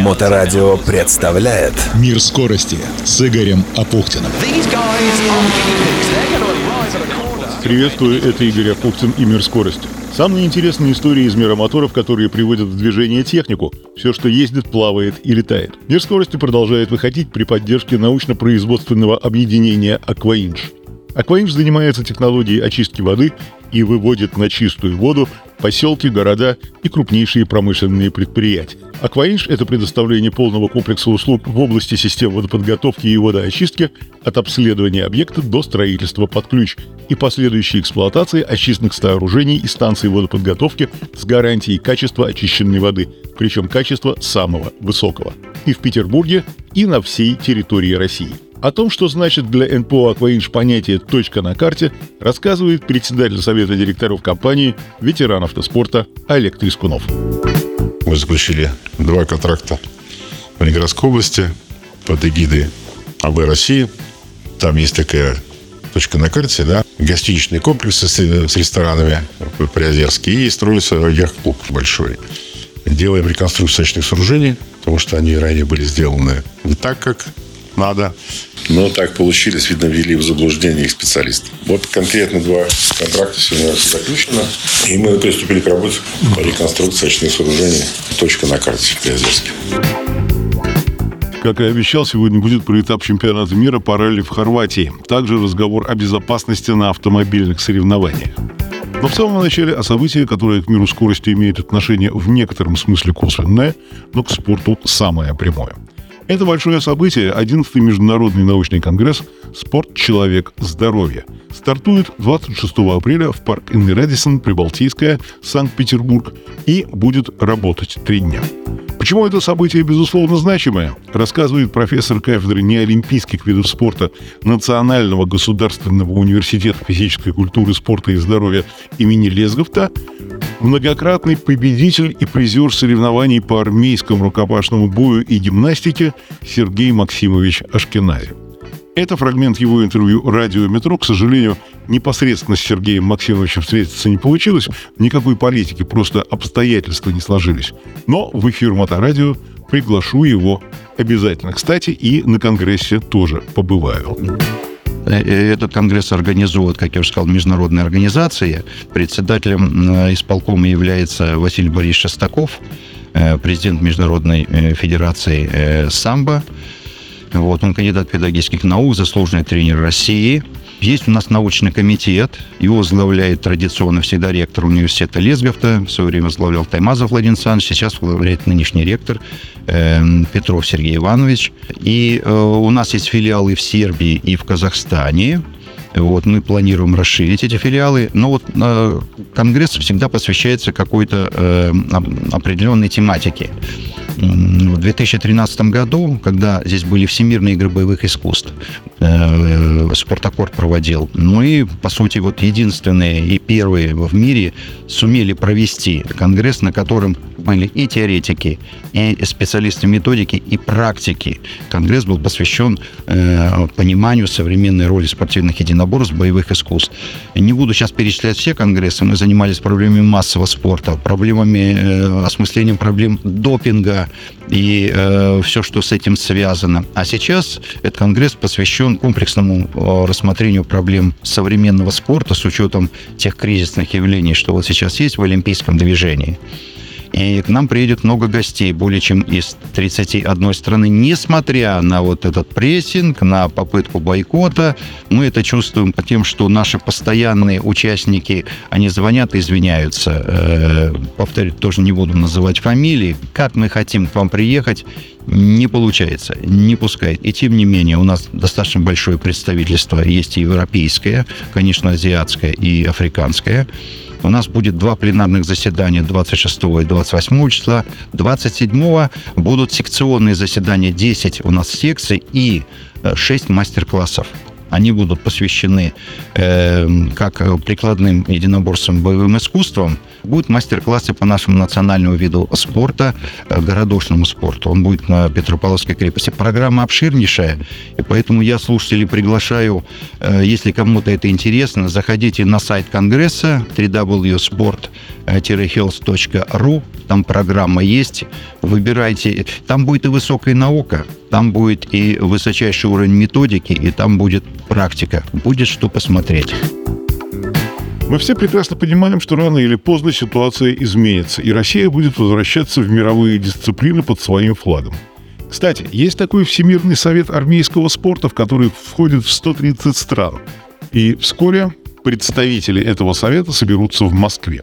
Моторадио представляет Мир скорости с Игорем Апухтиным. Приветствую, это Игорь Апухтин и Мир скорости. Самые интересные истории из мира моторов, которые приводят в движение технику. Все, что ездит, плавает и летает. Мир скорости продолжает выходить при поддержке научно-производственного объединения «Акваинж». Акваинж занимается технологией очистки воды и выводит на чистую воду поселки, города и крупнейшие промышленные предприятия. Акваинж – это предоставление полного комплекса услуг в области систем водоподготовки и водоочистки от обследования объекта до строительства под ключ и последующей эксплуатации очистных сооружений и станций водоподготовки с гарантией качества очищенной воды, причем качества самого высокого. И в Петербурге, и на всей территории России – о том, что значит для НПО «Акваинж» понятие «точка на карте», рассказывает председатель Совета директоров компании, ветеран автоспорта Олег Трескунов. Мы заключили два контракта в Ленинградской области под эгидой АБ России. Там есть такая точка на карте, да, гостиничные комплексы с, с ресторанами приозерские и строится яхт-клуб большой. Делаем реконструкцию очных сооружений, потому что они ранее были сделаны не так, как надо. Но так получилось, видно, ввели в заблуждение их специалисты. Вот конкретно два контракта сегодня заключено. И мы приступили к работе по реконструкции очных сооружений. Точка на карте в Приозерске. Как и обещал, сегодня будет про этап чемпионата мира по ралли в Хорватии. Также разговор о безопасности на автомобильных соревнованиях. Но в самом начале о событии, которое к миру скорости имеет отношение в некотором смысле косвенное, но к спорту самое прямое – это большое событие, 11-й Международный научный конгресс «Спорт. Человек. Здоровье». Стартует 26 апреля в парк Инны Радисон, Прибалтийская, Санкт-Петербург и будет работать три дня. Почему это событие, безусловно, значимое, рассказывает профессор кафедры неолимпийских видов спорта Национального государственного университета физической культуры, спорта и здоровья имени Лезговта многократный победитель и призер соревнований по армейскому рукопашному бою и гимнастике Сергей Максимович Ашкенаев. Это фрагмент его интервью «Радио Метро». К сожалению, непосредственно с Сергеем Максимовичем встретиться не получилось. Никакой политики, просто обстоятельства не сложились. Но в эфир Моторадио приглашу его обязательно. Кстати, и на Конгрессе тоже побываю. Э, этот конгресс организует, как я уже сказал, международная организация. Председателем э, исполкома является Василий Борисович Шестаков, э, президент Международной Федерации самбо. Вот, он кандидат педагогических наук, заслуженный тренер России – есть у нас научный комитет, его возглавляет традиционно всегда ректор университета Лесговта, в свое время возглавлял Таймазов Владимир Александрович, сейчас возглавляет нынешний ректор э, Петров Сергей Иванович. И э, у нас есть филиалы в Сербии и в Казахстане. Вот, мы планируем расширить эти филиалы, но вот э, конгресс всегда посвящается какой-то э, определенной тематике. В 2013 году, когда здесь были Всемирные игры боевых искусств, э, Спартакорд проводил, ну и, по сути, вот единственные и первые в мире сумели провести конгресс, на котором были и теоретики, и специалисты методики, и практики. Конгресс был посвящен э, пониманию современной роли спортивных единоборств, боевых искусств. Не буду сейчас перечислять все конгрессы, мы занимались проблемами массового спорта, проблемами, э, осмыслением проблем допинга, и э, все, что с этим связано. А сейчас этот конгресс посвящен комплексному э, рассмотрению проблем современного спорта с учетом тех кризисных явлений, что вот сейчас есть в олимпийском движении. И к нам приедет много гостей, более чем из 31 страны. Несмотря на вот этот прессинг, на попытку бойкота, мы это чувствуем по тем, что наши постоянные участники, они звонят и извиняются. Э, повторю, тоже не буду называть фамилии. Как мы хотим к вам приехать, не получается, не пускает. И тем не менее, у нас достаточно большое представительство. Есть и европейское, конечно, азиатское и африканское. У нас будет два пленарных заседания 26 и 28 числа. 27 будут секционные заседания, 10 у нас секций и 6 э, мастер-классов. Они будут посвящены э, как прикладным единоборствам, боевым искусствам. Будут мастер-классы по нашему национальному виду спорта, э, городошному спорту. Он будет на Петропавловской крепости. Программа обширнейшая, и поэтому я слушателей приглашаю, э, если кому-то это интересно, заходите на сайт Конгресса www.sport health.ru. Там программа есть. Выбирайте. Там будет и высокая наука, там будет и высочайший уровень методики, и там будет практика. Будет что посмотреть. Мы все прекрасно понимаем, что рано или поздно ситуация изменится, и Россия будет возвращаться в мировые дисциплины под своим флагом. Кстати, есть такой Всемирный совет армейского спорта, в который входит в 130 стран. И вскоре представители этого совета соберутся в Москве.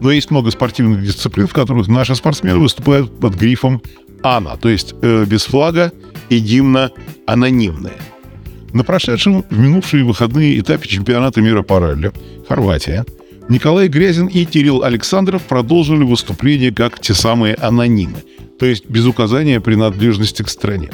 Но есть много спортивных дисциплин, в которых наши спортсмены выступают под грифом «АНА», то есть э, без флага и гимна анонимные. На прошедшем в минувшие выходные этапе чемпионата мира по ралли Хорватия Николай Грязин и Кирилл Александров продолжили выступление как те самые анонимы, то есть без указания принадлежности к стране.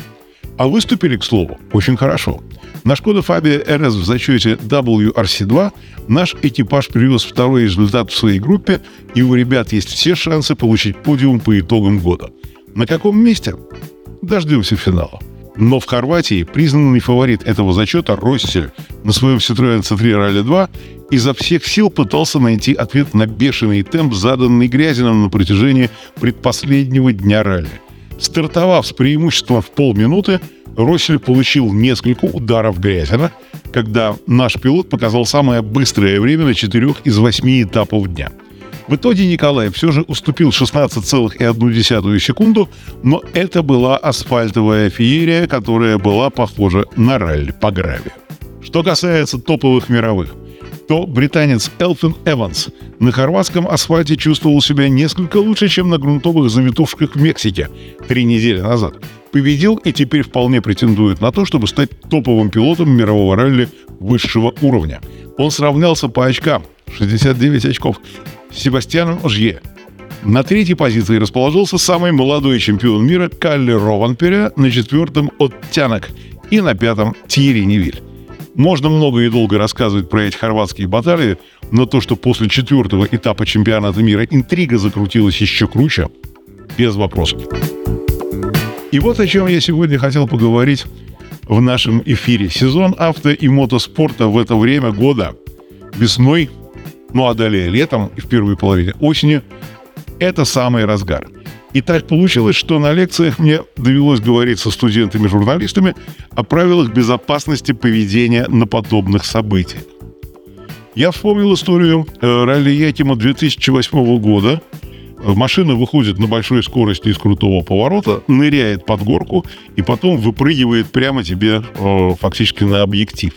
А выступили, к слову, очень хорошо. На Шкода Фабия РС в зачете WRC2 наш экипаж привез второй результат в своей группе, и у ребят есть все шансы получить подиум по итогам года. На каком месте? Дождемся финала. Но в Хорватии признанный фаворит этого зачета Россель на своем Citroёn C3 Rally 2 изо всех сил пытался найти ответ на бешеный темп, заданный Грязином на протяжении предпоследнего дня ралли. Стартовав с преимуществом в полминуты, Россель получил несколько ударов Грязина, когда наш пилот показал самое быстрое время на четырех из восьми этапов дня – в итоге Николай все же уступил 16,1 секунду, но это была асфальтовая феерия, которая была похожа на ралли по гравию. Что касается топовых мировых, то британец Элфин Эванс на хорватском асфальте чувствовал себя несколько лучше, чем на грунтовых завитушках в Мексике три недели назад. Победил и теперь вполне претендует на то, чтобы стать топовым пилотом мирового ралли высшего уровня. Он сравнялся по очкам 69 очков Себастьяном Ожье. На третьей позиции расположился самый молодой чемпион мира Калли Рованпере, на четвертом от Тянок и на пятом Тьерри Невиль. Можно много и долго рассказывать про эти хорватские баталии, но то, что после четвертого этапа чемпионата мира интрига закрутилась еще круче, без вопросов. И вот о чем я сегодня хотел поговорить в нашем эфире. Сезон авто и мотоспорта в это время года весной ну а далее летом и в первой половине осени – это самый разгар. И так получилось, что на лекциях мне довелось говорить со студентами-журналистами о правилах безопасности поведения на подобных событиях. Я вспомнил историю э, ралли Якима 2008 года. Машина выходит на большой скорости из крутого поворота, ныряет под горку и потом выпрыгивает прямо тебе э, фактически на объектив.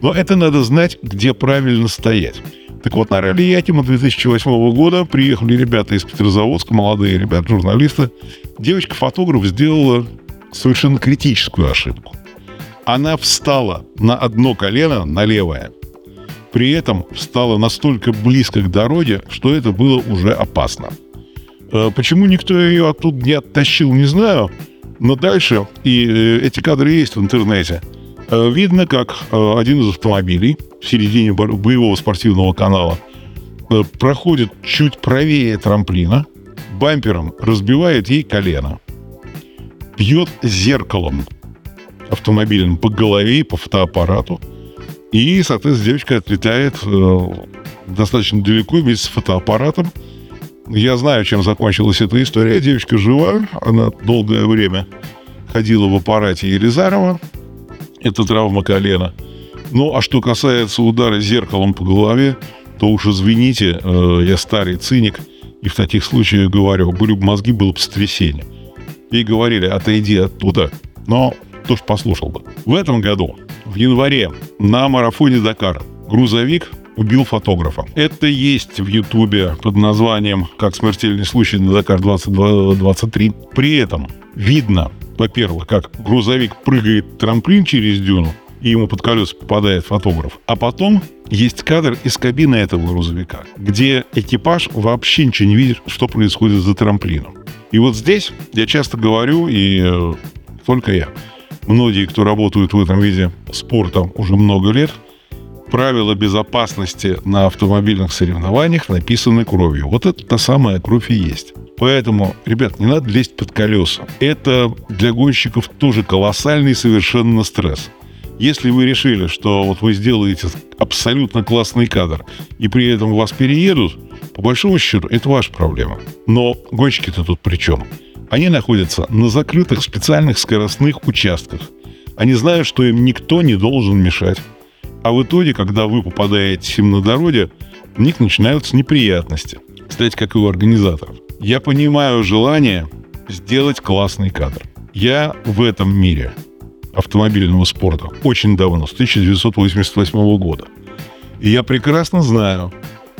Но это надо знать, где правильно стоять. Так вот, на ралли Якима 2008 года приехали ребята из Петрозаводска, молодые ребята, журналисты. Девочка-фотограф сделала совершенно критическую ошибку. Она встала на одно колено, на левое. При этом встала настолько близко к дороге, что это было уже опасно. Э, почему никто ее оттуда не оттащил, не знаю. Но дальше, и э, эти кадры есть в интернете, видно, как один из автомобилей в середине боевого спортивного канала, э, проходит чуть правее трамплина, бампером разбивает ей колено, бьет зеркалом автомобилем по голове и по фотоаппарату, и, соответственно, девочка отлетает э, достаточно далеко вместе с фотоаппаратом. Я знаю, чем закончилась эта история. Девочка жива, она долгое время ходила в аппарате Елизарова. Это травма колена. Ну, а что касается удара зеркалом по голове, то уж извините, э, я старый циник, и в таких случаях говорю, были бы мозги, было бы сотрясение. И говорили, отойди оттуда. Но кто ж послушал бы. В этом году, в январе, на марафоне Дакар грузовик убил фотографа. Это есть в Ютубе под названием «Как смертельный случай на Дакар 2023». При этом видно, во-первых, как грузовик прыгает трамплин через дюну, и ему под колеса попадает фотограф. А потом есть кадр из кабины этого грузовика, где экипаж вообще ничего не видит, что происходит за трамплином. И вот здесь я часто говорю, и э, только я, многие, кто работают в этом виде спорта уже много лет, правила безопасности на автомобильных соревнованиях написаны кровью. Вот это та самая кровь и есть. Поэтому, ребят, не надо лезть под колеса. Это для гонщиков тоже колоссальный совершенно стресс. Если вы решили, что вот вы сделаете абсолютно классный кадр, и при этом вас переедут, по большому счету, это ваша проблема. Но гонщики-то тут при чем? Они находятся на закрытых специальных скоростных участках. Они знают, что им никто не должен мешать. А в итоге, когда вы попадаете им на дороге, у них начинаются неприятности. Кстати, как и у организаторов. Я понимаю желание сделать классный кадр. Я в этом мире автомобильного спорта очень давно, с 1988 года. И я прекрасно знаю,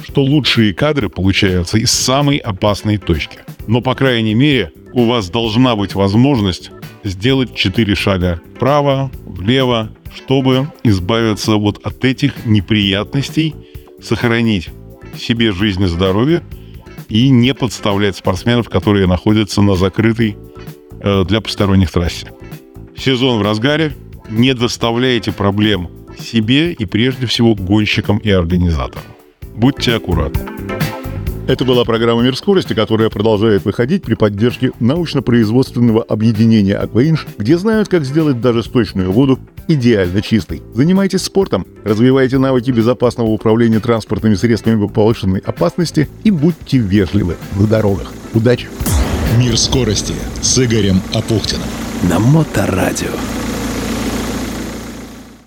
что лучшие кадры получаются из самой опасной точки. Но, по крайней мере, у вас должна быть возможность сделать 4 шага вправо, влево, чтобы избавиться вот от этих неприятностей, сохранить себе жизнь и здоровье и не подставлять спортсменов, которые находятся на закрытой э, для посторонних трассе. Сезон в разгаре. Не доставляйте проблем себе и прежде всего гонщикам и организаторам. Будьте аккуратны. Это была программа «Мир скорости», которая продолжает выходить при поддержке научно-производственного объединения «Акваинж», где знают, как сделать даже сточную воду идеально чистой. Занимайтесь спортом, развивайте навыки безопасного управления транспортными средствами повышенной опасности и будьте вежливы на дорогах. Удачи! «Мир скорости» с Игорем Апухтиным. На Моторадио.